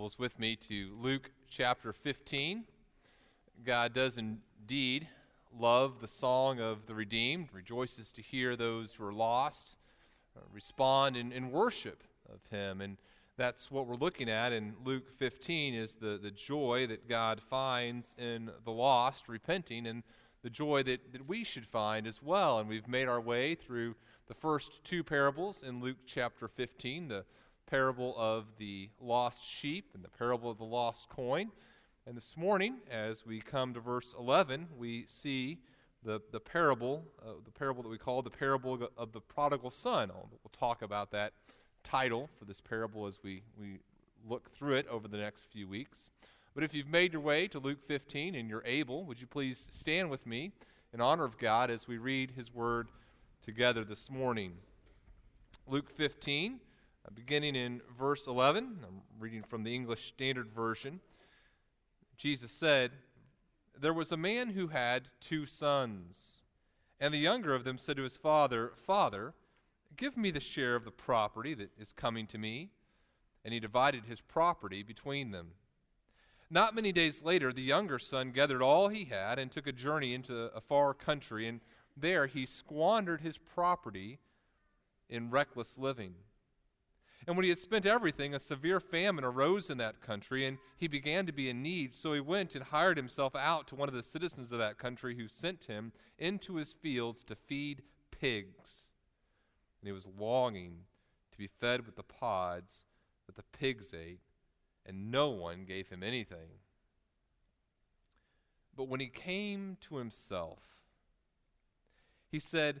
with me to Luke chapter 15. God does indeed love the song of the redeemed, rejoices to hear those who are lost uh, respond in, in worship of him. And that's what we're looking at in Luke 15 is the, the joy that God finds in the lost repenting and the joy that, that we should find as well. And we've made our way through the first two parables in Luke chapter 15, the parable of the lost sheep and the parable of the lost coin. And this morning, as we come to verse 11, we see the, the parable, uh, the parable that we call the parable of the prodigal son. We'll talk about that title for this parable as we, we look through it over the next few weeks. But if you've made your way to Luke 15 and you're able, would you please stand with me in honor of God as we read his word together this morning? Luke 15 uh, Uh, beginning in verse 11, I'm reading from the English Standard Version. Jesus said, There was a man who had two sons. And the younger of them said to his father, Father, give me the share of the property that is coming to me. And he divided his property between them. Not many days later, the younger son gathered all he had and took a journey into a far country, and there he squandered his property in reckless living. And when he had spent everything, a severe famine arose in that country, and he began to be in need. So he went and hired himself out to one of the citizens of that country, who sent him into his fields to feed pigs. And he was longing to be fed with the pods that the pigs ate, and no one gave him anything. But when he came to himself, he said,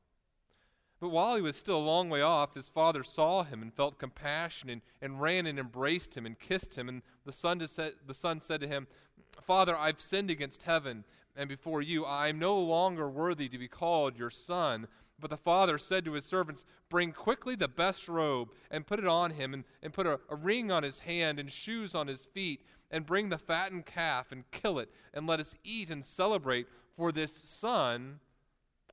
But while he was still a long way off, his father saw him and felt compassion and, and ran and embraced him and kissed him. And the son, said, the son said to him, Father, I've sinned against heaven and before you. I am no longer worthy to be called your son. But the father said to his servants, Bring quickly the best robe and put it on him, and, and put a, a ring on his hand and shoes on his feet, and bring the fattened calf and kill it, and let us eat and celebrate. For this son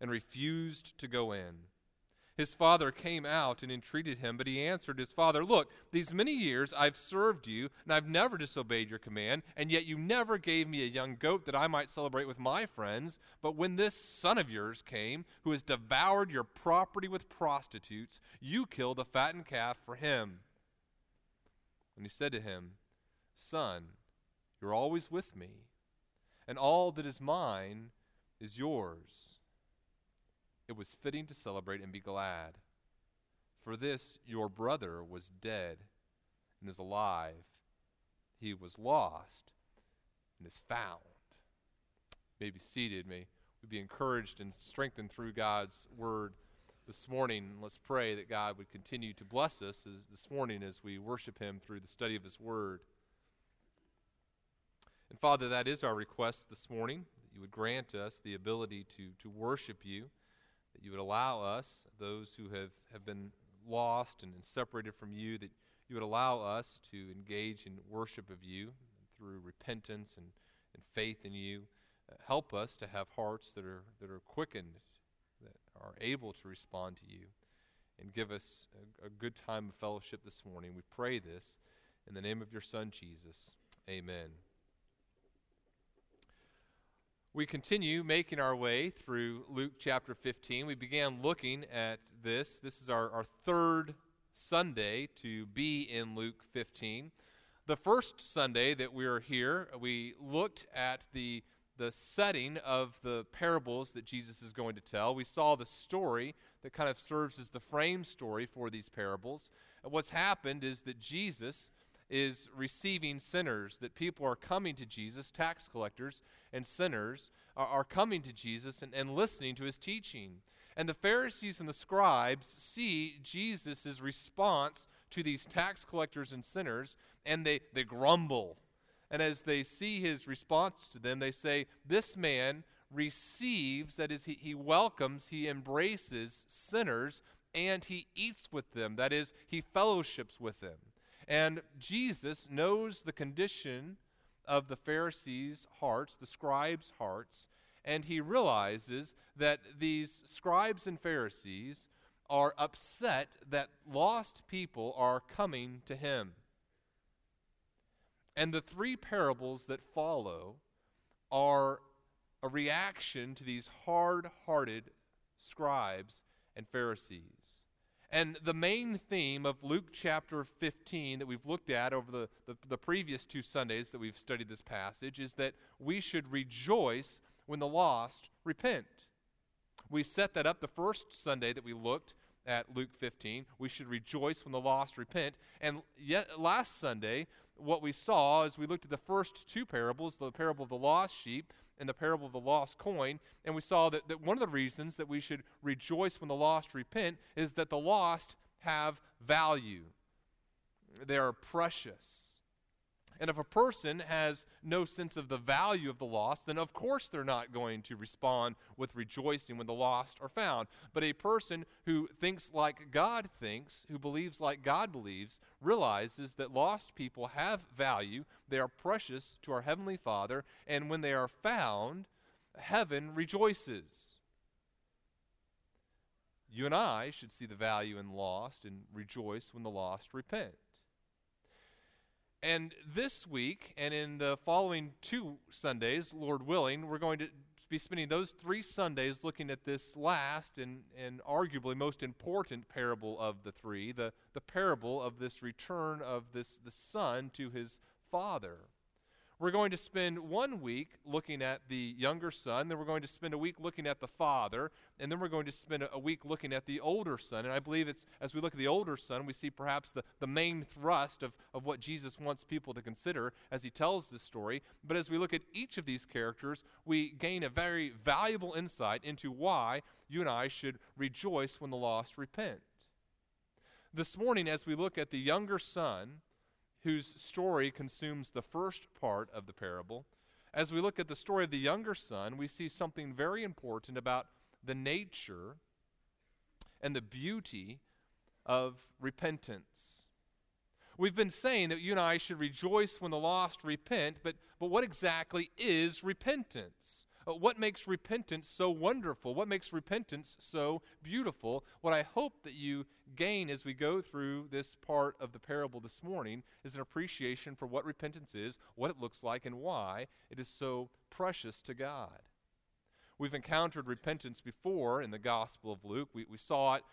and refused to go in. His father came out and entreated him, but he answered his father, Look, these many years I've served you, and I've never disobeyed your command, and yet you never gave me a young goat that I might celebrate with my friends. But when this son of yours came, who has devoured your property with prostitutes, you killed a fattened calf for him. And he said to him, Son, you're always with me, and all that is mine is yours it was fitting to celebrate and be glad. For this your brother was dead and is alive. He was lost and is found. may be seated. May we be encouraged and strengthened through God's word this morning. Let's pray that God would continue to bless us as, this morning as we worship Him through the study of His word. And Father, that is our request this morning, that you would grant us the ability to, to worship you that you would allow us, those who have, have been lost and, and separated from you, that you would allow us to engage in worship of you through repentance and, and faith in you. Uh, help us to have hearts that are, that are quickened, that are able to respond to you, and give us a, a good time of fellowship this morning. We pray this in the name of your Son, Jesus. Amen. We continue making our way through Luke chapter 15. We began looking at this. This is our, our third Sunday to be in Luke 15. The first Sunday that we are here, we looked at the, the setting of the parables that Jesus is going to tell. We saw the story that kind of serves as the frame story for these parables. And what's happened is that Jesus is receiving sinners, that people are coming to Jesus, tax collectors and sinners are, are coming to Jesus and, and listening to his teaching. And the Pharisees and the scribes see Jesus' response to these tax collectors and sinners, and they, they grumble. And as they see his response to them, they say, This man receives, that is, he, he welcomes, he embraces sinners, and he eats with them, that is, he fellowships with them. And Jesus knows the condition of the Pharisees' hearts, the scribes' hearts, and he realizes that these scribes and Pharisees are upset that lost people are coming to him. And the three parables that follow are a reaction to these hard hearted scribes and Pharisees. And the main theme of Luke chapter 15 that we've looked at over the, the, the, previous two Sundays that we've studied this passage is that we should rejoice when the lost repent. We set that up the first Sunday that we looked at Luke 15. We should rejoice when the lost repent. And yet, last Sunday, what we saw is we looked at the first two parables the parable of the lost sheep in the parable of the lost coin, and we saw that, that one of the reasons that we should rejoice when the lost repent is that the lost have value. They are precious. And if a person has no sense of the value of the lost, then of course they're not going to respond with rejoicing when the lost are found. But a person who thinks like God thinks, who believes like God believes, realizes that lost people have value, they are precious to our Heavenly Father, and when they are found, heaven rejoices. You and I should see the value in lost and rejoice when the lost repent. And this week and in the following two Sundays, Lord willing, we're going to be spending those three Sundays looking at this last and, and arguably most important parable of the three, the, the parable of this return of this the son to his father. We're going to spend one week looking at the younger son, then we're going to spend a week looking at the father, and then we're going to spend a week looking at the older son. And I believe it's as we look at the older son, we see perhaps the, the main thrust of, of what Jesus wants people to consider as he tells this story. But as we look at each of these characters, we gain a very valuable insight into why you and I should rejoice when the lost repent. This morning, as we look at the younger son, whose story consumes the first part of the parable, as we look at the story of the younger son, we see something very important about the nature and the beauty of repentance. We've been saying that you and I should rejoice when the lost repent, but, but what exactly is repentance? Uh, what makes repentance so wonderful? What makes repentance so beautiful? What I hope that you gain as we go through this part of the parable this morning is an appreciation for what repentance is, what it looks like, and why it is so precious to God. We've encountered repentance before in the Gospel of Luke. We, we saw it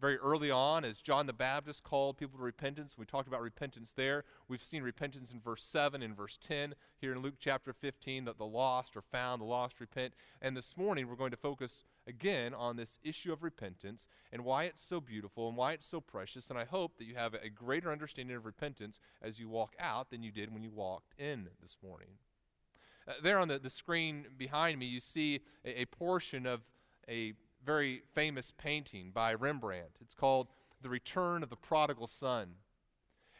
very early on as John the Baptist called people to repentance. We talked about repentance there. We've seen repentance in verse 7 and verse 10 here in Luke chapter 15 that the lost are found, the lost repent. And this morning we're going to focus again on this issue of repentance and why it's so beautiful and why it's so precious. And I hope that you have a greater understanding of repentance as you walk out than you did when you walked in this morning. Uh, there on the, the screen behind me, you see a, a portion of a very famous painting by Rembrandt. It's called The Return of the Prodigal Son.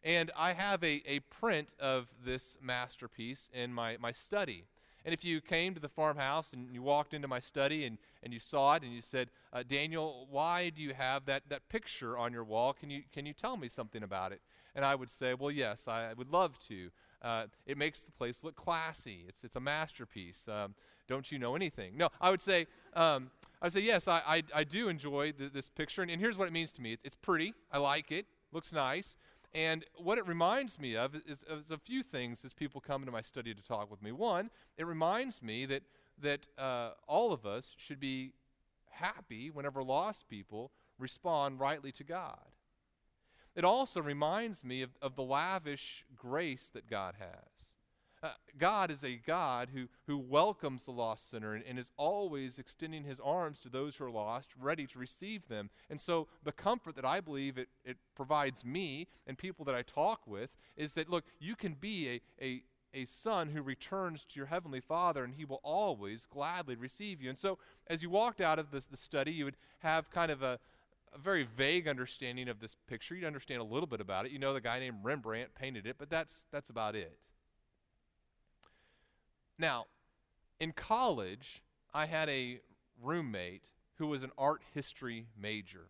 And I have a, a print of this masterpiece in my, my study. And if you came to the farmhouse and you walked into my study and, and you saw it and you said, uh, Daniel, why do you have that, that picture on your wall? Can you, can you tell me something about it? And I would say, well, yes, I would love to. Uh, it makes the place look classy. It's, it's a masterpiece. Um, don't you know anything? No, I would say, um, I would say yes, I, I, I do enjoy the, this picture. And, and, here's what it means to me it's, it's pretty. I like it. Looks nice. And what it reminds me of is, is, a few things as people come into my study to talk with me. One, it reminds me that, that uh, all of us should be happy whenever lost people respond rightly to God. It also reminds me of, of the lavish grace that God has. Uh, God is a God who, who welcomes the lost sinner and, and is always extending his arms to those who are lost, ready to receive them. And so, the comfort that I believe it, it provides me and people that I talk with is that, look, you can be a, a, a son who returns to your heavenly father and he will always gladly receive you. And so, as you walked out of this, the study, you would have kind of a, a very vague understanding of this picture. You'd understand a little bit about it. You know the guy named Rembrandt painted it, but that's, that's about it. Now, in college, I had a roommate who was an art history major.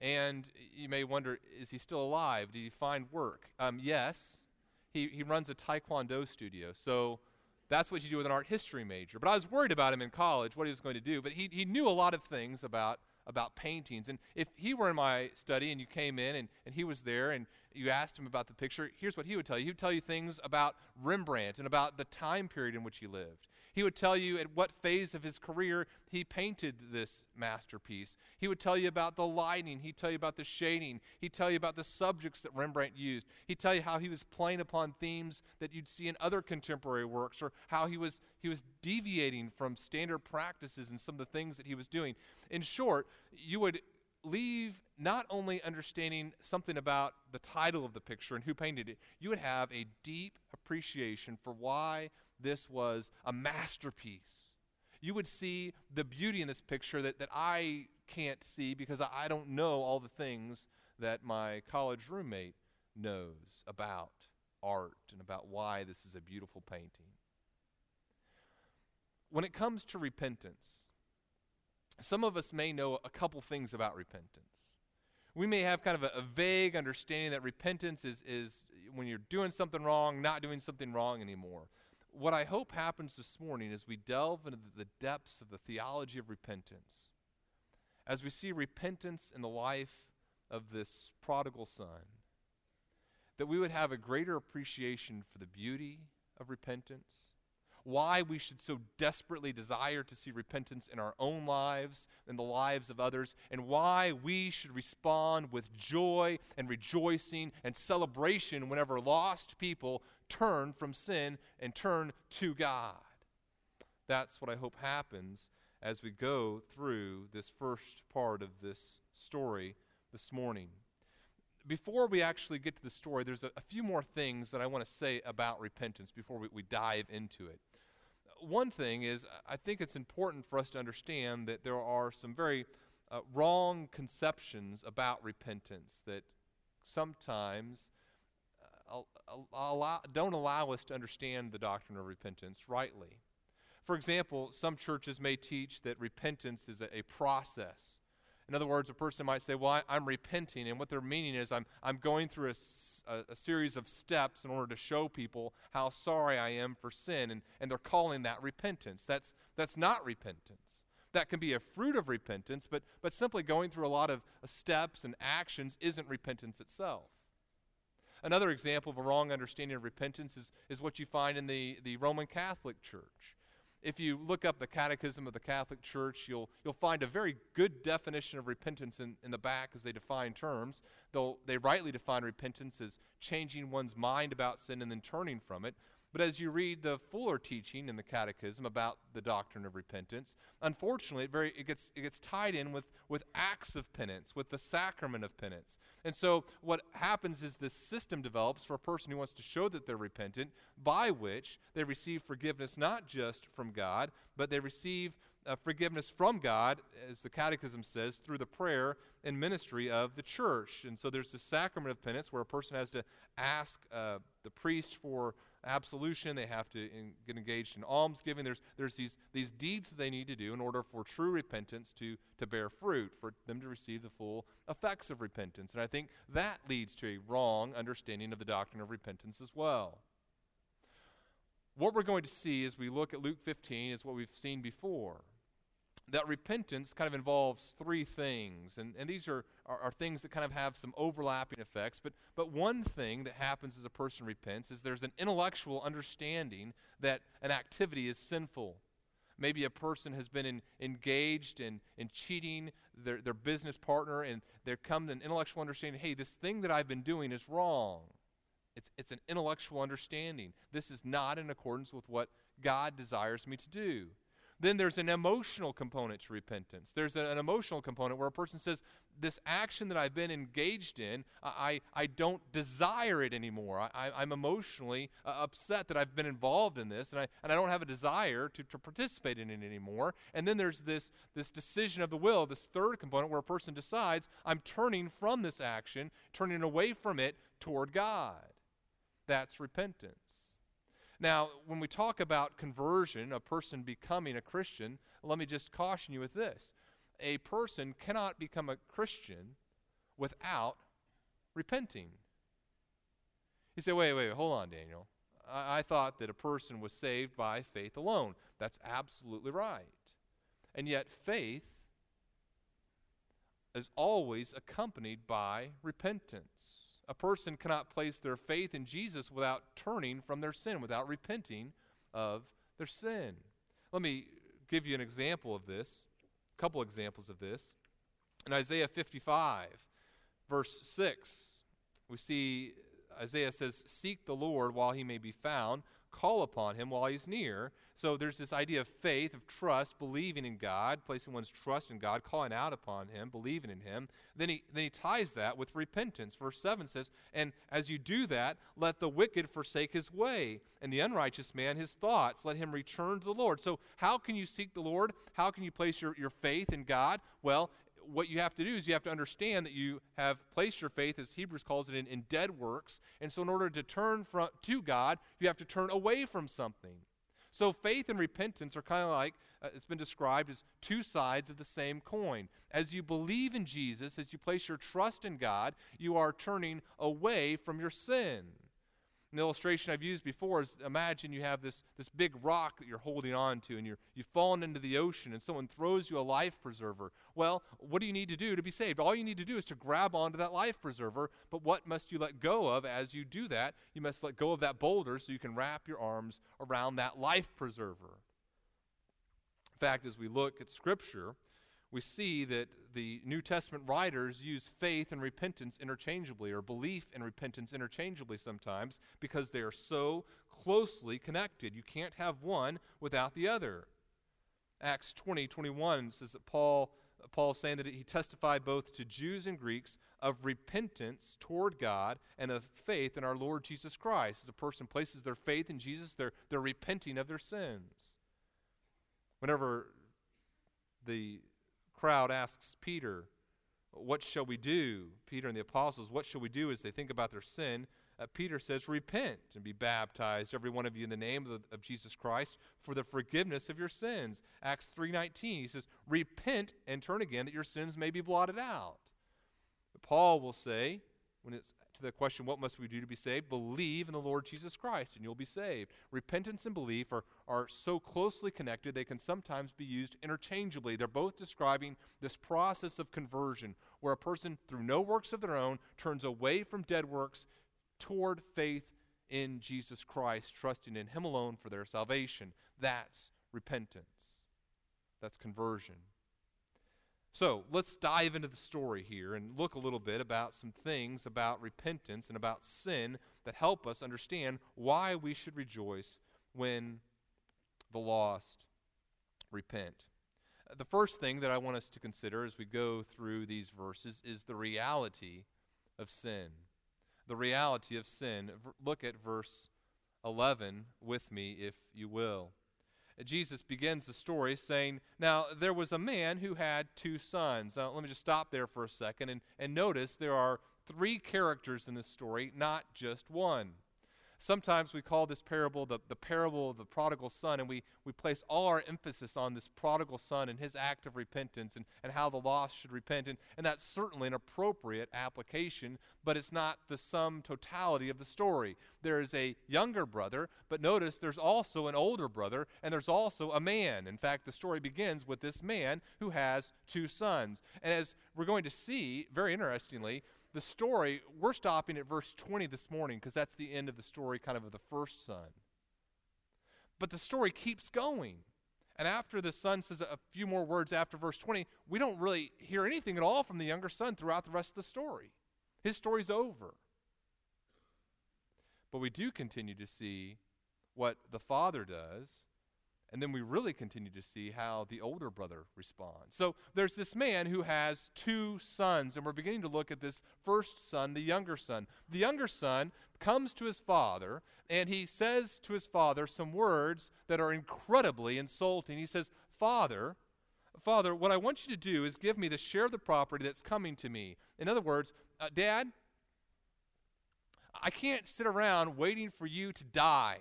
And you may wonder, is he still alive? Did he find work? Um, yes. He, he runs a taekwondo studio. So that's what you do with an art history major. But I was worried about him in college, what he was going to do. But he, he knew a lot of things about, about paintings. And if he were in my study and you came in and, and he was there and you asked him about the picture, here's what he would tell you. He would tell you things about Rembrandt and about the time period in which he lived. He would tell you at what phase of his career he painted this masterpiece. He would tell you about the lighting. He'd tell you about the shading. He'd tell you about the subjects that Rembrandt used. He'd tell you how he was playing upon themes that you'd see in other contemporary works or how he was, he was deviating from standard practices and some of the things that he was doing. In short, you would leave not only understanding something about the title of the picture and who painted it, you would have a deep appreciation for why this was a masterpiece. You would see the beauty in this picture that, that I can't see because I, don't know all the things that my college roommate knows about art and about why this is a beautiful painting. When it comes to repentance, some of us may know a couple things about repentance. We may have kind of a, a, vague understanding that repentance is, is when you're doing something wrong, not doing something wrong anymore. What I hope happens this morning as we delve into the depths of the theology of repentance. As we see repentance in the life of this prodigal son, that we would have a greater appreciation for the beauty of repentance why we should so desperately desire to see repentance in our own lives and the lives of others, and why we should respond with joy and rejoicing and celebration whenever lost people turn from sin and turn to God. That's what I hope happens as we go through this first part of this story this morning. Before we actually get to the story, there's a, a few more things that I want to say about repentance before we, we dive into it one thing is, I think it's important for us to understand that there are some very uh, wrong conceptions about repentance that sometimes allow, don't allow us to understand the doctrine of repentance rightly. For example, some churches may teach that repentance is a, a process. In other words, a person might say, Well, I, am repenting. And what they're meaning is, I'm, I'm going through a, a, a, series of steps in order to show people how sorry I am for sin. And, and they're calling that repentance. That's, that's not repentance. That can be a fruit of repentance, but, but simply going through a lot of steps and actions isn't repentance itself. Another example of a wrong understanding of repentance is, is what you find in the, the Roman Catholic Church if you look up the Catechism of the Catholic Church, you'll, you'll find a very good definition of repentance in, in the back as they define terms. Though they rightly define repentance as changing one's mind about sin and then turning from it. But as you read the fuller teaching in the Catechism about the doctrine of repentance, unfortunately, it, very, it, gets, it gets tied in with, with acts of penance, with the sacrament of penance. And so what happens is this system develops for a person who wants to show that they're repentant, by which they receive forgiveness not just from God, but they receive uh, forgiveness from God, as the Catechism says, through the prayer and ministry of the church. And so there's this sacrament of penance where a person has to ask uh, the priest for absolution. They have to in, get engaged in almsgiving. There's, there's these, these deeds that they need to do in order for true repentance to, to bear fruit, for them to receive the full effects of repentance. And I think that leads to a wrong understanding of the doctrine of repentance as well. What we're going to see as we look at Luke 15 is what we've seen before that repentance kind of involves three things, and, and these are, are, are, things that kind of have some overlapping effects. But, but one thing that happens as a person repents is there's an intellectual understanding that an activity is sinful. Maybe a person has been in, engaged in, in cheating their, their business partner, and there comes an intellectual understanding hey, this thing that I've been doing is wrong. It's, it's an intellectual understanding. This is not in accordance with what God desires me to do. Then there's an emotional component to repentance. There's a, an emotional component where a person says, This action that I've been engaged in, I, I don't desire it anymore. I, am emotionally uh, upset that I've been involved in this, and I, and I don't have a desire to, to participate in it anymore. And then there's this, this decision of the will, this third component where a person decides, I'm turning from this action, turning away from it toward God. That's repentance. Now, when we talk about conversion, a person becoming a Christian, let me just caution you with this. A person cannot become a Christian without repenting. You say, wait, wait, hold on, Daniel. I, I thought that a person was saved by faith alone. That's absolutely right. And yet, faith is always accompanied by repentance. A person cannot place their faith in Jesus without turning from their sin, without repenting of their sin. Let me give you an example of this, a couple examples of this. In Isaiah 55, verse 6, we see Isaiah says, Seek the Lord while he may be found, call upon him while he's near. So there's this idea of faith, of trust, believing in God, placing one's trust in God, calling out upon him, believing in him. Then he, then he ties that with repentance. Verse 7 says, And as you do that, let the wicked forsake his way, and the unrighteous man his thoughts. Let him return to the Lord. So, how can you seek the Lord? How can you place your, your faith in God? Well, what you have to do is you have to understand that you have placed your faith, as Hebrews calls it, in, in dead works. And so, in order to turn from, to God, you have to turn away from something. So, faith and repentance are kind of like uh, it's been described as two sides of the same coin. As you believe in Jesus, as you place your trust in God, you are turning away from your sin. An illustration I've used before is imagine you have this, this big rock that you're holding on to and you're, you've fallen into the ocean and someone throws you a life preserver. Well, what do you need to do to be saved? All you need to do is to grab onto that life preserver, but what must you let go of as you do that? You must let go of that boulder so you can wrap your arms around that life preserver. In fact, as we look at Scripture, we see that the New Testament writers use faith and repentance interchangeably, or belief and repentance interchangeably sometimes, because they are so closely connected. You can't have one without the other. Acts 20, 21 says that Paul, Paul is saying that he testified both to Jews and Greeks of repentance toward God and of faith in our Lord Jesus Christ. As a person places their faith in Jesus, they're, they're repenting of their sins. Whenever the crowd asks Peter, What shall we do? Peter and the apostles, What shall we do as they think about their sin? Uh, Peter says, Repent and be baptized, every one of you, in the name of, the, of Jesus Christ for the forgiveness of your sins. Acts 3.19, he says, Repent and turn again that your sins may be blotted out. But Paul will say, when it's to the question, what must we do to be saved? Believe in the Lord Jesus Christ and you'll be saved. Repentance and belief are, are so closely connected they can sometimes be used interchangeably. They're both describing this process of conversion where a person, through no works of their own, turns away from dead works toward faith in Jesus Christ, trusting in Him alone for their salvation. That's repentance. That's conversion. So let's dive into the story here and look a little bit about some things about repentance and about sin that help us understand why we should rejoice when the lost repent. The first thing that I want us to consider as we go through these verses is the reality of sin. The reality of sin. Look at verse 11 with me, if you will. Jesus begins the story saying, Now there was a man who had two sons. Now let me just stop there for a second and, and notice there are three characters in this story, not just one. Sometimes we call this parable the, the parable of the prodigal son, and we, we place all our emphasis on this prodigal son and his act of repentance and, and how the lost should repent. And, and that's certainly an appropriate application, but it's not the sum totality of the story. There is a younger brother, but notice there's also an older brother, and there's also a man. In fact, the story begins with this man who has two sons. And as we're going to see, very interestingly, the story, we're stopping at verse 20 this morning because that's the end of the story, kind of of the first son. But the story keeps going. And after the son says a few more words after verse 20, we don't really hear anything at all from the younger son throughout the rest of the story. His story's over. But we do continue to see what the father does and then we really continue to see how the older brother responds. So there's this man who has two sons, and we're beginning to look at this first son, the younger son. The younger son comes to his father, and he says to his father some words that are incredibly insulting. He says, Father, Father, what I want you to do is give me the share of the property that's coming to me. In other words, uh, Dad, I can't sit around waiting for you to die.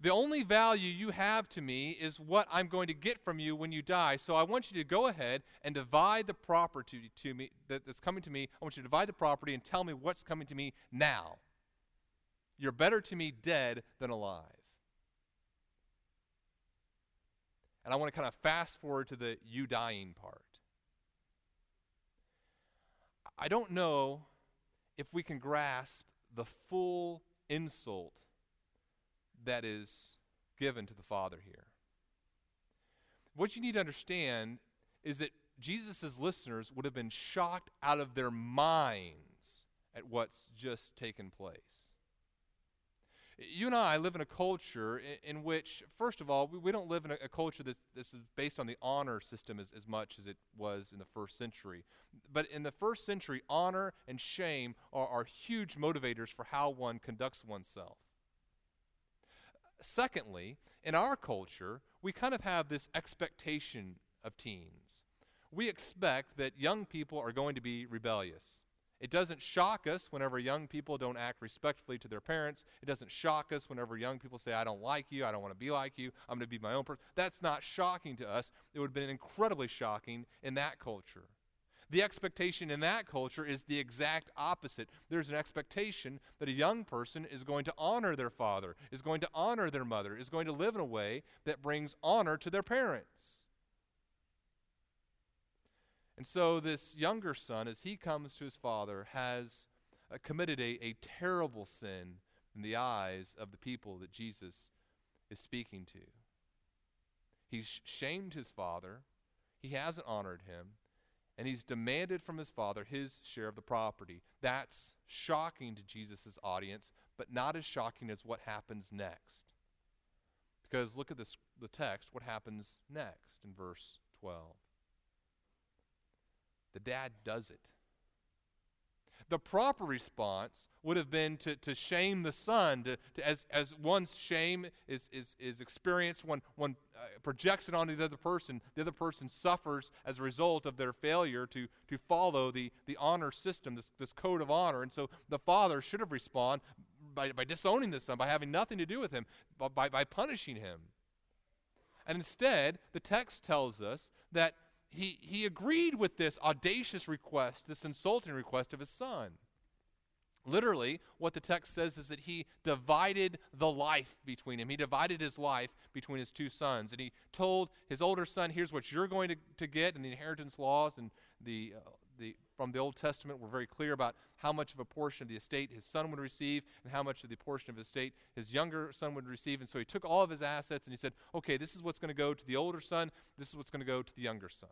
The only value you have to me is what I'm going to get from you when you die. So I want you to go ahead and divide the property to me that, that's coming to me. I want you to divide the property and tell me what's coming to me now. You're better to me dead than alive. And I want to kind of fast forward to the you dying part. I don't know if we can grasp the full insult that is given to the Father here. What you need to understand is that Jesus' listeners would have been shocked out of their minds at what's just taken place. You and I live in a culture in, in which, first of all, we, we don't live in a, a culture that this is based on the honor system as, as much as it was in the first century. But in the first century, honor and shame are, are huge motivators for how one conducts oneself. Secondly, in our culture, we kind of have this expectation of teens. We expect that young people are going to be rebellious. It doesn't shock us whenever young people don't act respectfully to their parents. It doesn't shock us whenever young people say, I don't like you, I don't want to be like you, I'm going to be my own person. That's not shocking to us. It would have been incredibly shocking in that culture. The expectation in that culture is the exact opposite. There's an expectation that a young person is going to honor their father, is going to honor their mother, is going to live in a way that brings honor to their parents. And so, this younger son, as he comes to his father, has uh, committed a, a terrible sin in the eyes of the people that Jesus is speaking to. He's shamed his father, he hasn't honored him, and he's demanded from his father his share of the property. That's shocking to Jesus' audience, but not as shocking as what happens next. Because look at this, the text, what happens next in verse 12. The dad does it. The proper response would have been to, to shame the son, to, to, as, as one's shame is, is, is experienced, one, one uh, projects it onto the other person. The other person suffers as a result of their failure to, to follow the, the honor system, this, this code of honor. And so the father should have responded by, by disowning the son, by having nothing to do with him, by, by punishing him. And instead, the text tells us that he, he agreed with this audacious request, this insulting request of his son. Literally, what the text says is that he divided the life between him. He divided his life between his two sons. And he told his older son, here's what you're going to, to get. And the inheritance laws and the, uh, the, from the Old Testament were very clear about how much of a portion of the estate his son would receive and how much of the portion of his estate his younger son would receive. And so he took all of his assets and he said, okay, this is what's going to go to the older son, this is what's going to go to the younger son.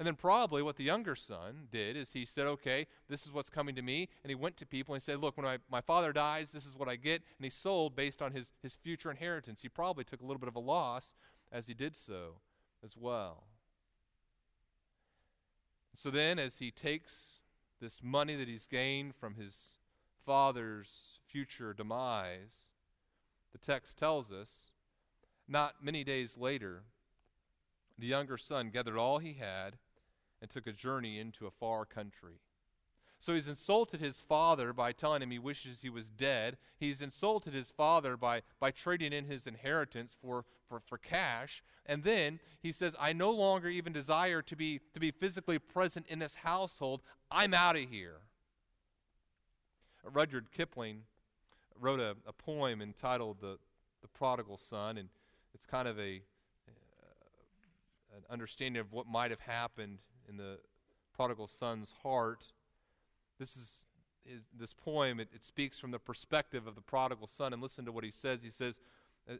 And then probably what the younger son did is he said, okay, this is what's coming to me. And he went to people and he said, look, when my, my father dies, this is what I get. And he sold based on his, his future inheritance. He probably took a little bit of a loss as he did so as well. So then, as he takes this money that he's gained from his father's future demise, the text tells us, not many days later, the younger son gathered all he had and took a journey into a far country. So he's insulted his father by telling him he wishes he was dead. He's insulted his father by, by trading in his inheritance for, for, for cash. And then he says, I no longer even desire to be, to be physically present in this household. I'm out of here. Rudyard Kipling wrote a, a poem entitled the, the Prodigal Son, and it's kind of a, uh, an understanding of what might have happened in the prodigal son's heart. This is, is this poem, it, it speaks from the perspective of the prodigal son. And listen to what he says. He says,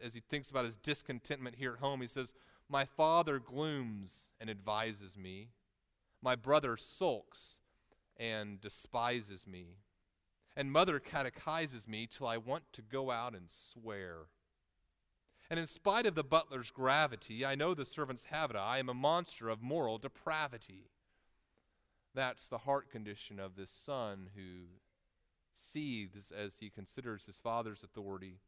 as he thinks about his discontentment here at home, he says, My father glooms and advises me. My brother sulks and despises me. And mother catechizes me till I want to go out and swear. And in spite of the butler's gravity, I know the servant's have it. I am a monster of moral depravity. That's the heart condition of this son who seethes as he considers his father's authority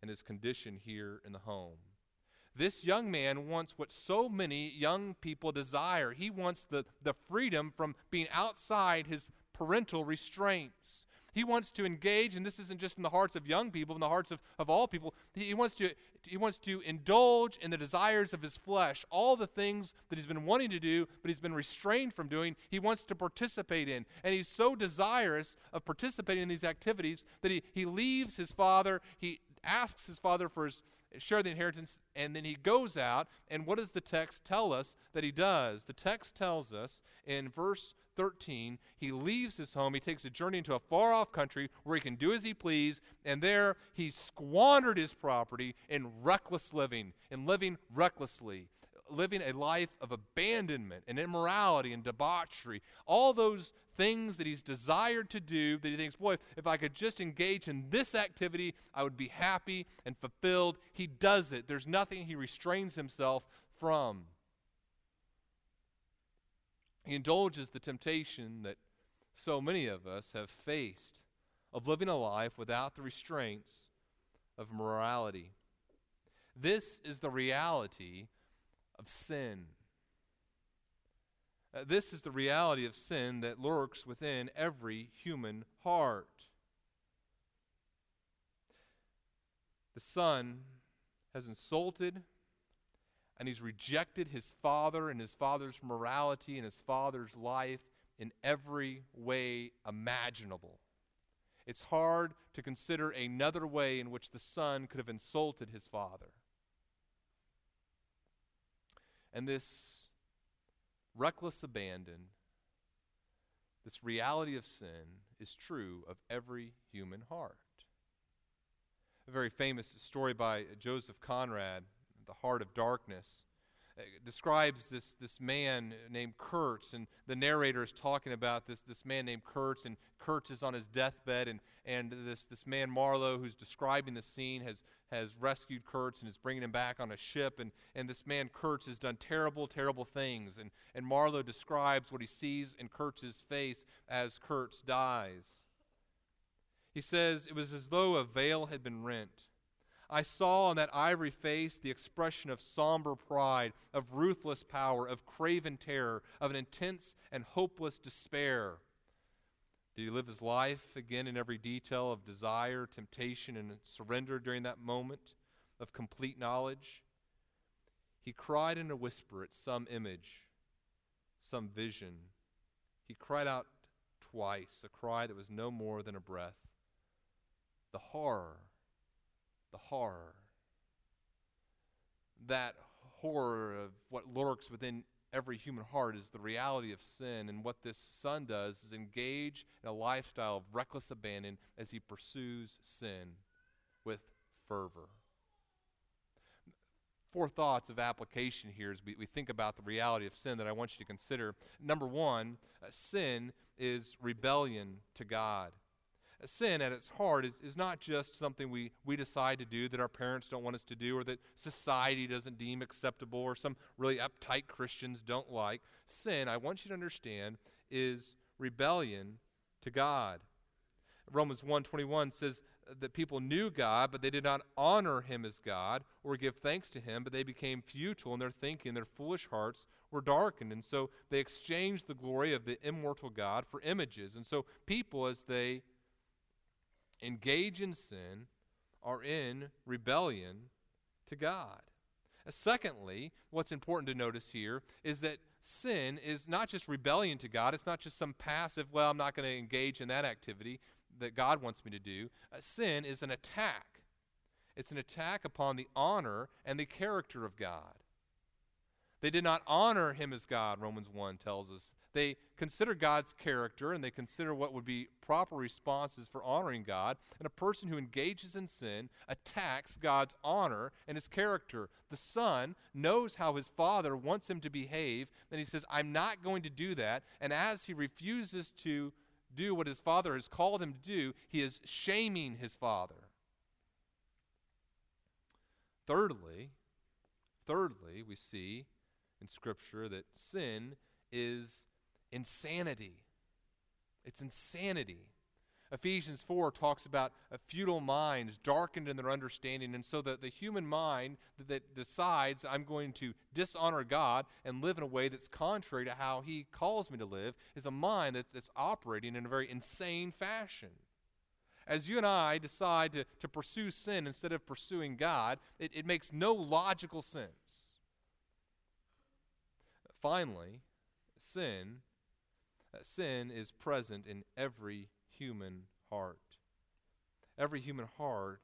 and his condition here in the home. This young man wants what so many young people desire. He wants the, the freedom from being outside his parental restraints. He wants to engage, and this isn't just in the hearts of young people, in the hearts of, of all people. He wants, to, he wants to indulge in the desires of his flesh, all the things that he's been wanting to do, but he's been restrained from doing, he wants to participate in. And he's so desirous of participating in these activities that he, he leaves his father, he asks his father for his share the inheritance, and then he goes out. And what does the text tell us that he does? The text tells us in verse 13, he leaves his home. He takes a journey into a far off country where he can do as he please. And there he squandered his property in reckless living, in living recklessly, living a life of abandonment and immorality and debauchery. All those things that he's desired to do that he thinks, boy, if I could just engage in this activity, I would be happy and fulfilled. He does it. There's nothing he restrains himself from. He indulges the temptation that so many of us have faced of living a life without the restraints of morality. This is the reality of sin. Uh, this is the reality of sin that lurks within every human heart. The son has insulted and he's rejected his father and his father's morality and his father's life in every way imaginable. It's hard to consider another way in which the son could have insulted his father. And this reckless abandon, this reality of sin is true of every human heart. A very famous story by Joseph Conrad, The Heart of Darkness, describes this, this man named Kurtz, and the narrator is talking about this, this man named Kurtz, and Kurtz is on his deathbed, and, and this, this man Marlow, who's describing the scene, has, has rescued Kurtz and is bringing him back on a ship. And, and this man, Kurtz, has done terrible, terrible things. And, and Marlow describes what he sees in Kurtz's face as Kurtz dies. He says, It was as though a veil had been rent. I saw on that ivory face the expression of somber pride, of ruthless power, of craven terror, of an intense and hopeless despair. Did he live his life again in every detail of desire, temptation, and surrender during that moment of complete knowledge? He cried in a whisper at some image, some vision. He cried out twice, a cry that was no more than a breath. The horror, the horror, that horror of what lurks within every human heart is the reality of sin. And what this son does is engage in a lifestyle of reckless abandon as he pursues sin with fervor. Four thoughts of application here as we, we think about the reality of sin that I want you to consider. Number one, uh, sin is rebellion to God sin at its heart is, is not just something we, we decide to do that our parents don't want us to do or that society doesn't deem acceptable or some really uptight Christians don't like. Sin, I want you to understand, is rebellion to God. Romans 1:21 says that people knew God, but they did not honor him as God or give thanks to him, but they became futile in their thinking, their foolish hearts were darkened. And so they exchanged the glory of the immortal God for images. And so people as they engage in sin are in rebellion to God. Secondly, what's important to notice here is that sin is not just rebellion to God, it's not just some passive, well, I'm not going to engage in that activity that God wants me to do. Uh, sin is an attack. It's an attack upon the honor and the character of God. They did not honor him as God, Romans 1 tells us. They consider God's character and they consider what would be proper responses for honoring God. And a person who engages in sin attacks God's honor and his character. The son knows how his father wants him to behave, and he says, I'm not going to do that. And as he refuses to do what his father has called him to do, he is shaming his father. Thirdly, thirdly, we see in Scripture that sin is insanity. It's insanity. Ephesians 4 talks about a futile minds darkened in their understanding. And so that the human mind that, that decides I'm going to dishonor God and live in a way that's contrary to how He calls me to live is a mind that's, that's operating in a very insane fashion. As you and I decide to, to pursue sin instead of pursuing God, it, it makes no logical sense. Finally, sin, uh, sin is present in every human heart. Every human heart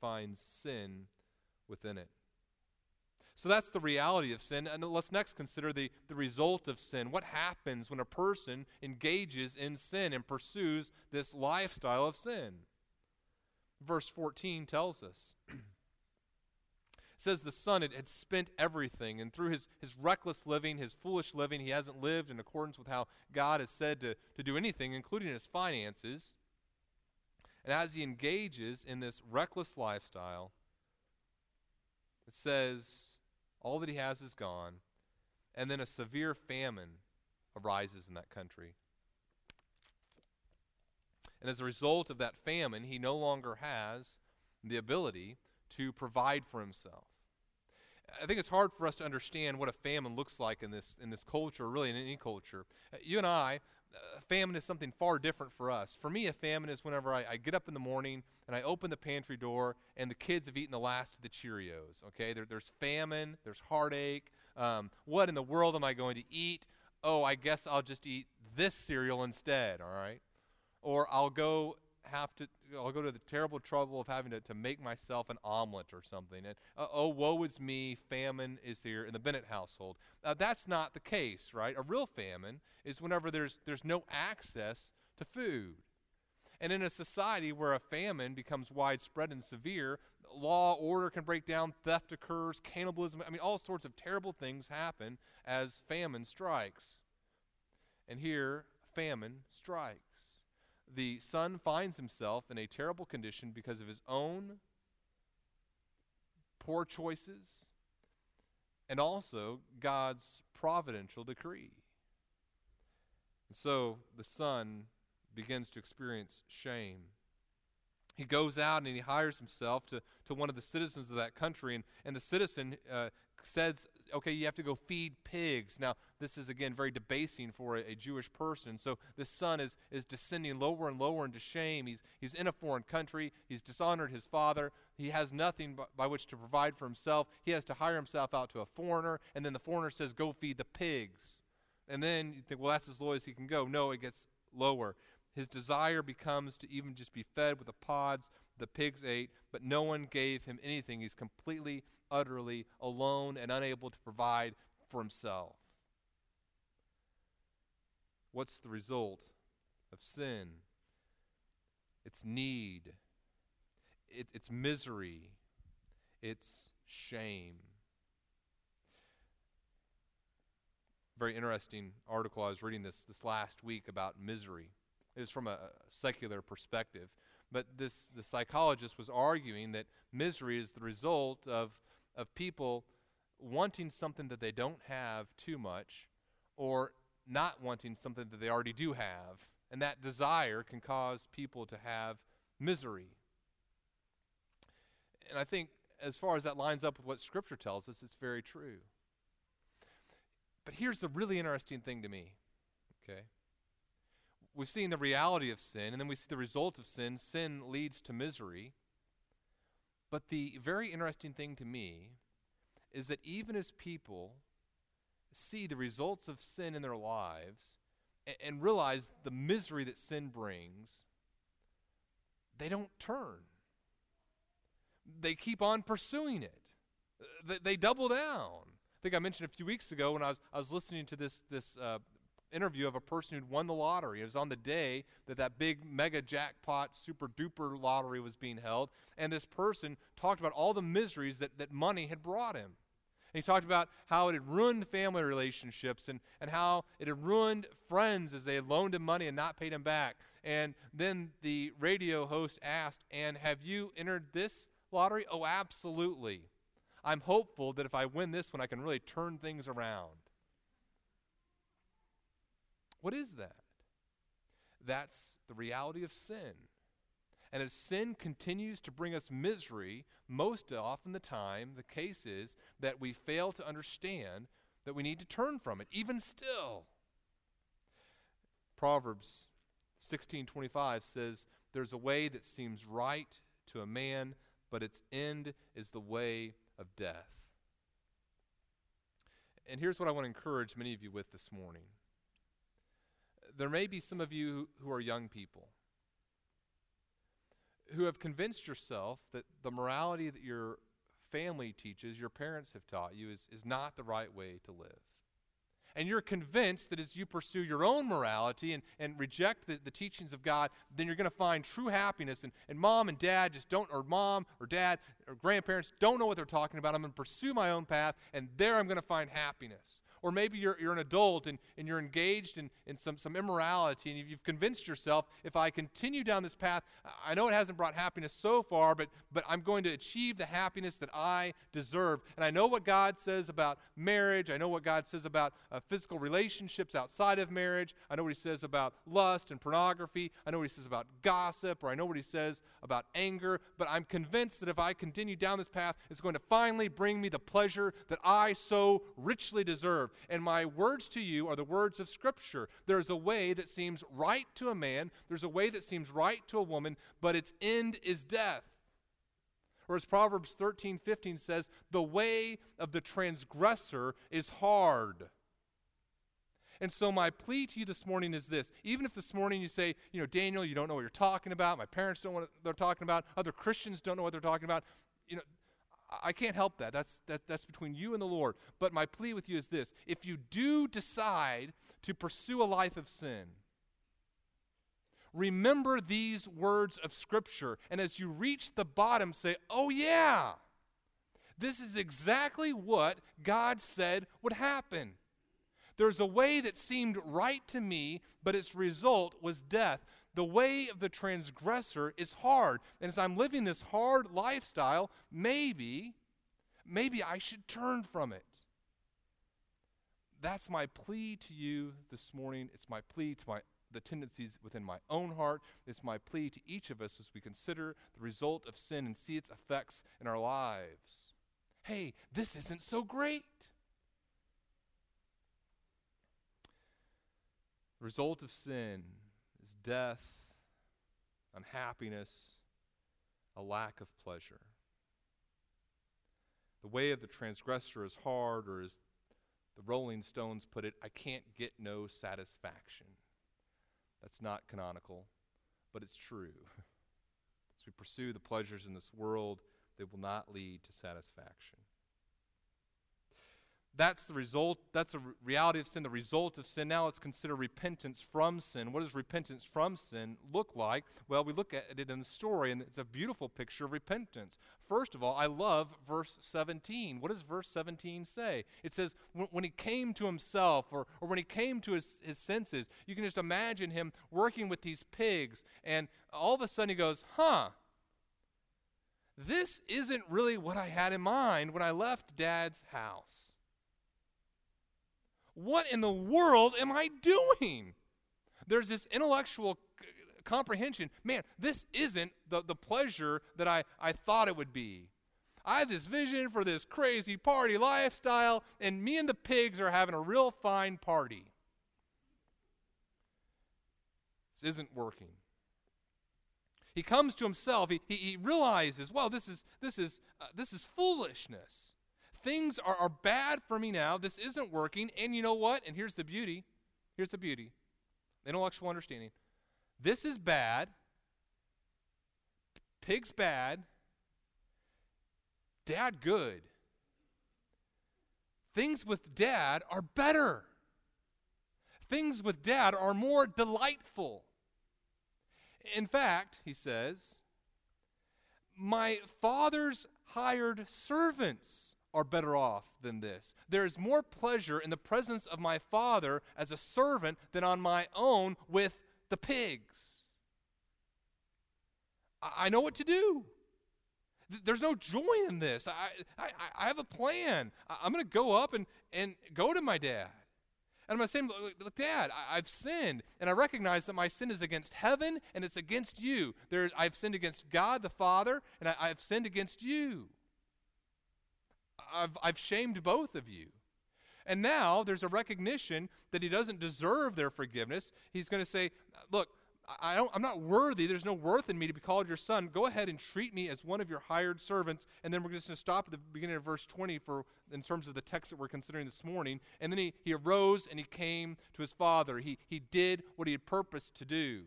finds sin within it. So that's the reality of sin. And let's next consider the, the result of sin. What happens when a person engages in sin and pursues this lifestyle of sin? Verse 14 tells us says the son had, had spent everything, and through his, his reckless living, his foolish living, he hasn't lived in accordance with how God has said to, to do anything, including his finances. And as he engages in this reckless lifestyle, it says all that he has is gone, and then a severe famine arises in that country. And as a result of that famine, he no longer has the ability to provide for himself. I think it's hard for us to understand what a famine looks like in this in this culture, really in any culture. Uh, you and I, uh, famine is something far different for us. For me, a famine is whenever I, I, get up in the morning and I open the pantry door and the kids have eaten the last of the Cheerios. Okay, there, there's famine, there's heartache. Um, what in the world am I going to eat? Oh, I guess I'll just eat this cereal instead. All right, or I'll go have to I'll go to the terrible trouble of having to, to make myself an omelet or something. And uh, oh, woe is me, famine is here in the Bennett household. Uh, that's not the case, right? A real famine is whenever there's there's no access to food. And in a society where a famine becomes widespread and severe, law, order can break down, theft occurs, cannibalism, I mean, all sorts of terrible things happen as famine strikes. And here, famine strikes the son finds himself in a terrible condition because of his own poor choices and also God's providential decree. And so the son begins to experience shame. He goes out and he hires himself to, to one of the citizens of that country, and, and the citizen uh, says, okay, you have to go feed pigs. Now, this is again very debasing for a, a, Jewish person. So the son is, is descending lower and lower into shame. He's, he's in a foreign country. He's dishonored his father. He has nothing by, by which to provide for himself. He has to hire himself out to a foreigner, and then the foreigner says, go feed the pigs. And then you think, well, that's as low as he can go. No, it gets lower. His desire becomes to even just be fed with the pods the pigs ate, but no one gave him anything. He's completely utterly alone and unable to provide for himself. What's the result of sin? It's need, it, it's misery, it's shame. Very interesting article I was reading this this last week about misery. Was from a, a secular perspective. But this the psychologist was arguing that misery is the result of of people wanting something that they don't have too much or not wanting something that they already do have. And that desire can cause people to have misery. And I think, as far as that lines up with what Scripture tells us, it's very true. But here's the really interesting thing to me, okay? We've seen the reality of sin, and then we see the result of sin. Sin leads to misery. But the very interesting thing to me is that even as people see the results of sin in their lives and, and realize the misery that sin brings, they don't turn. They keep on pursuing it. They, they double down. I think I mentioned a few weeks ago when I was, I was listening to this, this uh, interview of a person who'd won the lottery. It was on the day that that big mega jackpot, super duper lottery was being held. And this person talked about all the miseries that, that money had brought him. And he talked about how it had ruined family relationships and, and how it had ruined friends as they had loaned him money and not paid him back. And then the radio host asked, And have you entered this lottery? Oh, absolutely. I'm hopeful that if I win this one, I can really turn things around. What is that? That's the reality of sin. And as sin continues to bring us misery, most often the time, the case is that we fail to understand that we need to turn from it, even still. Proverbs 16:25 says, "There's a way that seems right to a man, but its end is the way of death." And here's what I want to encourage many of you with this morning there may be some of you who are young people who have convinced yourself that the morality that your family teaches, your parents have taught you, is, is not the right way to live. And you're convinced that as you pursue your own morality and, and reject the, the teachings of God, then you're going to find true happiness. And, and mom and dad just don't, or mom or dad or grandparents don't know what they're talking about. I'm going to pursue my own path, and there I'm going to find happiness. Or maybe you're, you're an adult and, and you're engaged in, in some, some immorality and you've convinced yourself, if I continue down this path, I know it hasn't brought happiness so far, but, but I'm going to achieve the happiness that I deserve. And I know what God says about marriage. I know what God says about uh, physical relationships outside of marriage. I know what He says about lust and pornography. I know what He says about gossip, or I know what He says about anger. But I'm convinced that if I continue down this path, it's going to finally bring me the pleasure that I so richly deserve. And my words to you are the words of Scripture. There's a way that seems right to a man, there's a way that seems right to a woman, but its end is death. Or as Proverbs 13, 15 says, the way of the transgressor is hard. And so, my plea to you this morning is this. Even if this morning you say, you know, Daniel, you don't know what you're talking about, my parents don't know what they're talking about, other Christians don't know what they're talking about, you know, I can't help that. That's, that. that's between you and the Lord. But my plea with you is this if you do decide to pursue a life of sin, remember these words of Scripture. And as you reach the bottom, say, oh, yeah, this is exactly what God said would happen. There's a way that seemed right to me, but its result was death. The way of the transgressor is hard. And as I'm living this hard lifestyle, maybe, maybe I should turn from it. That's my plea to you this morning. It's my plea to my the tendencies within my own heart. It's my plea to each of us as we consider the result of sin and see its effects in our lives. Hey, this isn't so great. Result of sin is death, unhappiness, a lack of pleasure. The way of the transgressor is hard, or as the Rolling Stones put it, I can't get no satisfaction. That's not canonical, but it's true. As we pursue the pleasures in this world, they will not lead to satisfaction. That's the result, that's the reality of sin, the result of sin. Now let's consider repentance from sin. What does repentance from sin look like? Well, we look at it in the story, and it's a beautiful picture of repentance. First of all, I love verse 17. What does verse 17 say? It says, when, when he came to himself, or, or when he came to his, his senses, you can just imagine him working with these pigs, and all of a sudden he goes, huh, this isn't really what I had in mind when I left dad's house. What in the world am I doing? There's this intellectual c- comprehension. Man, this isn't the, the pleasure that I, I thought it would be. I had this vision for this crazy party lifestyle, and me and the pigs are having a real fine party. This isn't working. He comes to himself. He, he, he realizes, well, this is, this, is, uh, this is foolishness things are, are bad for me now. This isn't working. And you know what? And here's the beauty. Here's the beauty intellectual understanding. This is bad. Pig's bad. Dad good. things with dad are better. Things with dad are more delightful. In fact, he says, my father's hired servants are better off than this. There is more pleasure in the presence of my father as a servant than on my own with the pigs. I, I know what to do. There's no joy in this. I, I, I have a plan. I'm going to go up and, and go to my dad. And I'm going to say, look, Dad, I, have sinned, and I recognize that my sin is against heaven and it's against you. There, I've sinned against God the Father, and I, I've sinned against you. I've, I've shamed both of you. And now there's a recognition that he doesn't deserve their forgiveness. He's going to say, Look, I don't, I'm not worthy. There's no worth in me to be called your son. Go ahead and treat me as one of your hired servants. And then we're just going to stop at the beginning of verse 20 for in terms of the text that we're considering this morning. And then he, he arose and he came to his father. He, he did what he had purposed to do.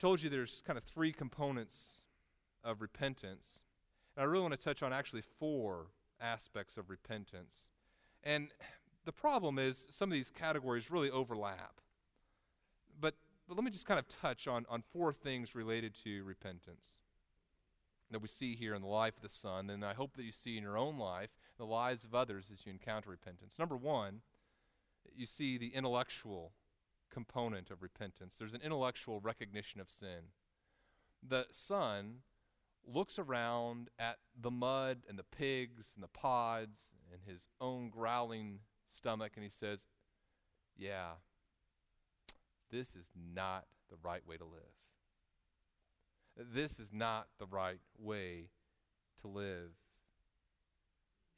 Told you there's kind of three components of repentance. And I really want to touch on actually four aspects of repentance. And the problem is some of these categories really overlap. But, but let me just kind of touch on, on four things related to repentance that we see here in the life of the Son, and I hope that you see in your own life, the lives of others as you encounter repentance. Number one, you see the intellectual component of repentance. There's an intellectual recognition of sin. The Son looks around at the mud and the pigs and the pods and his own growling stomach and he says, Yeah, this is not the right way to live. This is not the right way to live.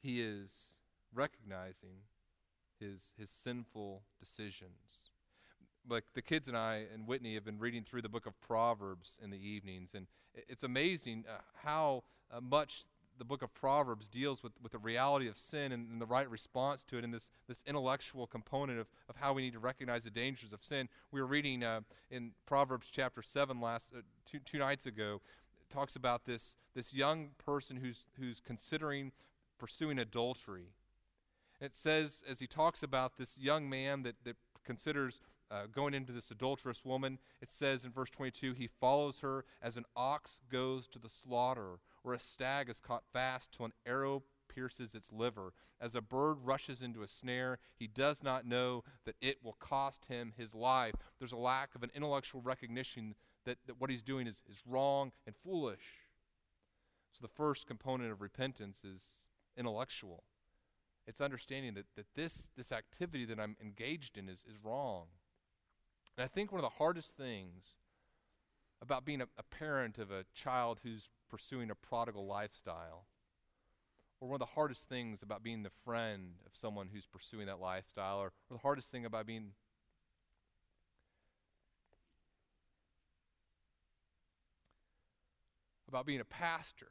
He is recognizing his, his sinful decisions. Like the kids and I and Whitney have been reading through the book of Proverbs in the evenings, and it's amazing uh, how uh, much the book of Proverbs deals with, with the reality of sin and, and, the right response to it and this, this intellectual component of, of how we need to recognize the dangers of sin. We were reading uh, in Proverbs chapter 7 last uh, two, two nights ago. Talks about this, this young person who's, who's considering pursuing adultery. it says, as he talks about this young man that, that considers uh, going into this adulterous woman, it says in verse 22 he follows her as an ox goes to the slaughter or a stag is caught fast till an arrow pierces its liver. As a bird rushes into a snare, he does not know that it will cost him his life. There's a lack of an intellectual recognition that, that what he's doing is, is wrong and foolish. So the first component of repentance is intellectual. It's understanding that, that this, this activity that I'm engaged in is, is wrong. And I think one of the hardest things about being a, a parent of a child who's pursuing a prodigal lifestyle. Or one of the hardest things about being the friend of someone who's pursuing that lifestyle, or, or the hardest thing about being about being a pastor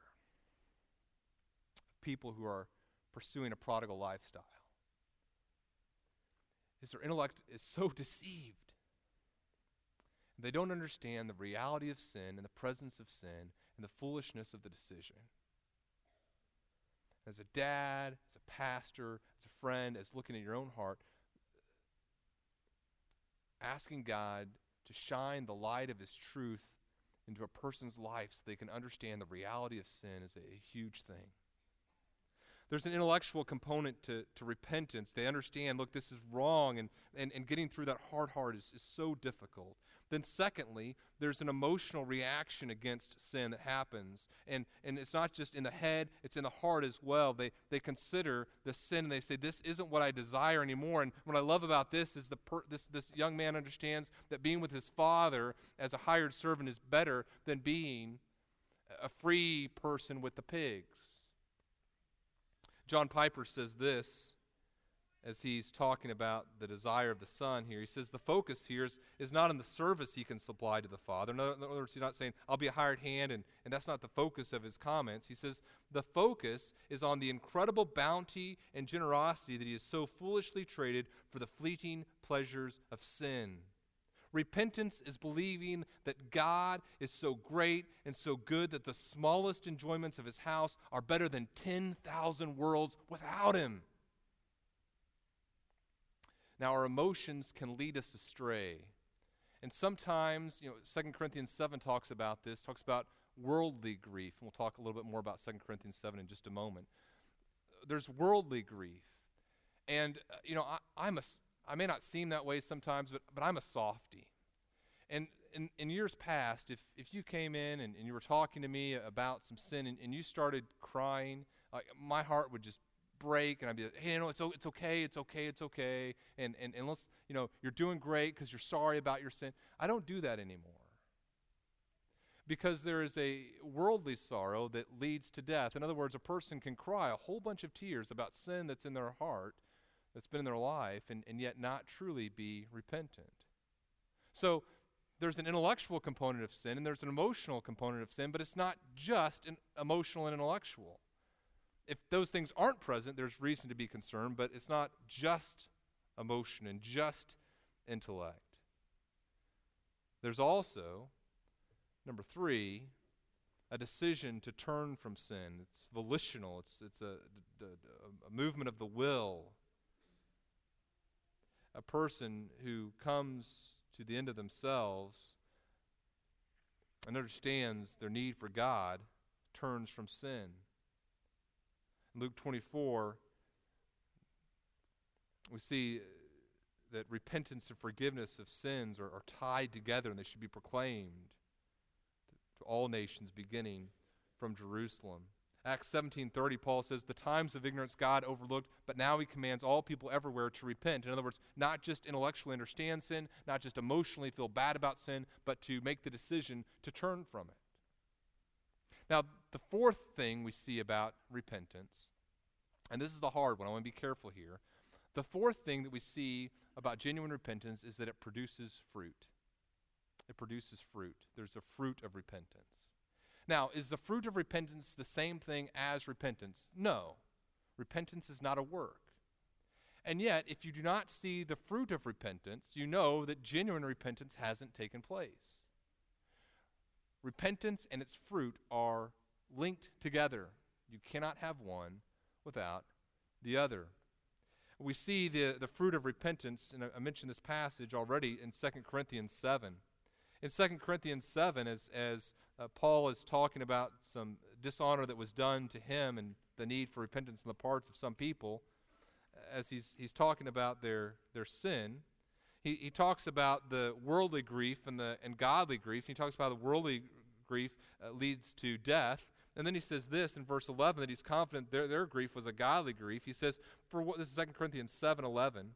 people who are pursuing a prodigal lifestyle is their intellect is so deceived they don't understand the reality of sin and the presence of sin and the foolishness of the decision. As a dad, as a pastor, as a friend, as looking at your own heart, asking God to shine the light of His truth into a person's life so they can understand the reality of sin is a, huge thing. There's an intellectual component to, to repentance. They understand, look, this is wrong, and, and, and getting through that hard heart is, is so difficult. Then, secondly, there's an emotional reaction against sin that happens. And, and it's not just in the head, it's in the heart as well. They, they consider the sin and they say, This isn't what I desire anymore. And what I love about this is the per, this, this young man understands that being with his father as a hired servant is better than being a free person with the pigs. John Piper says this as he's talking about the desire of the Son here. He says the focus here is, is not on the service he can supply to the Father. In other words, he's not saying, I'll be a hired hand, and, and that's not the focus of his comments. He says the focus is on the incredible bounty and generosity that he has so foolishly traded for the fleeting pleasures of sin. Repentance is believing that God is so great and so good that the smallest enjoyments of his house are better than 10,000 worlds without him. Now, our emotions can lead us astray. And sometimes, you know, 2 Corinthians 7 talks about this, talks about worldly grief. And we'll talk a little bit more about 2 Corinthians 7 in just a moment. There's worldly grief. And, uh, you know, I, am a, I may not seem that way sometimes, but, but I'm a softy. And in, in years past, if, if you came in and, and you were talking to me about some sin and, and you started crying, like my heart would just break and I'd be like, hey, you know, it's, it's okay, it's okay, it's okay. And, and, and let's, you know, you're doing great because you're sorry about your sin. I don't do that anymore. Because there is a worldly sorrow that leads to death. In other words, a person can cry a whole bunch of tears about sin that's in their heart that's been in their life and, and yet not truly be repentant. So there's an intellectual component of sin and there's an emotional component of sin, but it's not just an emotional and intellectual. If those things aren't present, there's reason to be concerned, but it's not just emotion and just intellect. There's also, number three, a decision to turn from sin. It's volitional, it's, it's a, a, a movement of the will a person who comes to the end of themselves and understands their need for God turns from sin. In Luke 24, we see that repentance and forgiveness of sins are, are tied together and they should be proclaimed to all nations beginning from Jerusalem. Acts 17:30 Paul says the times of ignorance God overlooked but now he commands all people everywhere to repent. In other words, not just intellectually understand sin, not just emotionally feel bad about sin, but to make the decision to turn from it. Now, the fourth thing we see about repentance, and this is the hard one, I want to be careful here. The fourth thing that we see about genuine repentance is that it produces fruit. It produces fruit. There's a fruit of repentance. Now, is the fruit of repentance the same thing as repentance? No. Repentance is not a work. And yet, if you do not see the fruit of repentance, you know that genuine repentance hasn't taken place. Repentance and its fruit are linked together. You cannot have one without the other. We see the, the fruit of repentance, and I mentioned this passage already in 2 Corinthians 7. In 2 Corinthians 7, as, as uh, Paul is talking about some dishonor that was done to him and the need for repentance on the parts of some people, as he's, he's talking about their, their sin, he, he talks about the worldly grief and the and godly grief. He talks about the worldly grief uh, leads to death. And then he says this in verse 11 that he's confident their, their grief was a godly grief. He says, for what, this is 2 Corinthians 7 11.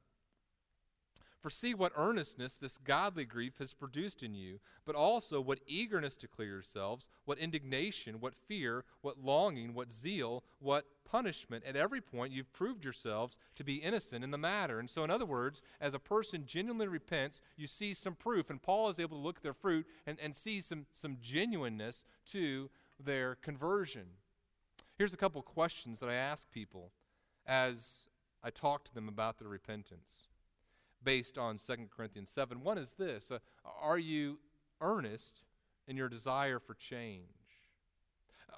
For see what earnestness this godly grief has produced in you, but also what eagerness to clear yourselves, what indignation, what fear, what longing, what zeal, what punishment. At every point, you've proved yourselves to be innocent in the matter. And so, in other words, as a person genuinely repents, you see some proof. And Paul is able to look at their fruit and, and see some, some genuineness to their conversion. Here's a couple questions that I ask people as I talk to them about their repentance based on 2 Corinthians 7. One is this uh, Are you earnest in your desire for change?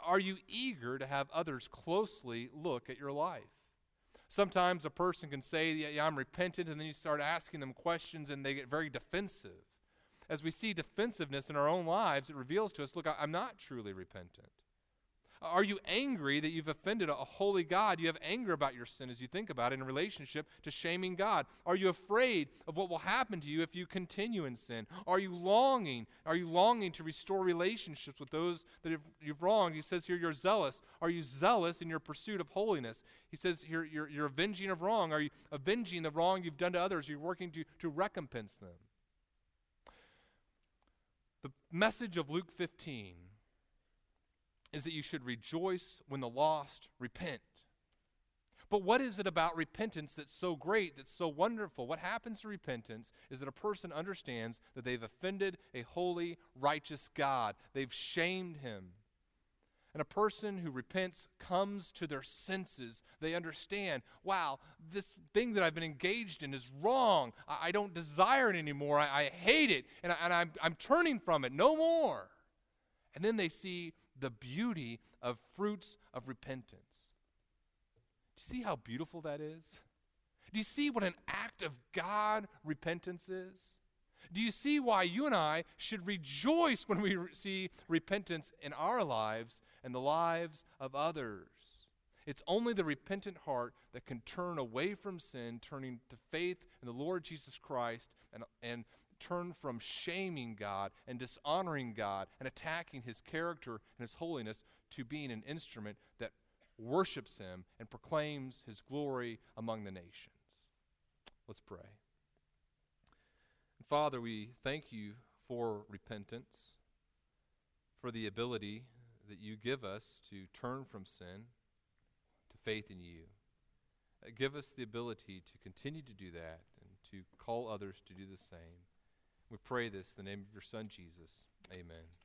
Are you eager to have others closely look at your life? Sometimes a person can say, yeah, yeah, I'm repentant, and then you start asking them questions and they get very defensive. As we see defensiveness in our own lives, it reveals to us look, I'm not truly repentant. Are you angry that you've offended a holy God? You have anger about your sin as you think about it in relationship to shaming God. Are you afraid of what will happen to you if you continue in sin? Are you longing? Are you longing to restore relationships with those that you've wronged? He says here you're zealous. Are you zealous in your pursuit of holiness? He says here you're, you're avenging of wrong. Are you avenging the wrong you've done to others? You're working to, to recompense them? The message of Luke 15 is that you should rejoice when the lost repent. But what is it about repentance that's so great, that's so wonderful? What happens to repentance is that a person understands that they've offended a holy, righteous God. They've shamed him. And a person who repents comes to their senses. They understand, wow, this thing that I've been engaged in is wrong. I, I don't desire it anymore. I, I hate it. And, I, and I'm, I'm turning from it. No more. And then they see the beauty of fruits of repentance. Do you see how beautiful that is? Do you see what an act of God repentance is? Do you see why you and I should rejoice when we see repentance in our lives and the lives of others? It's only the repentant heart that can turn away from sin, turning to faith in the Lord Jesus Christ, and, and turn from shaming God and dishonoring God and attacking his character and his holiness to being an instrument that worships him and proclaims his glory among the nations. Let's pray. Father, we thank you for repentance, for the ability that you give us to turn from sin to faith in you. Uh, give us the ability to continue to do that and to call others to do the same. We pray this in the name of your Son, Jesus. Amen.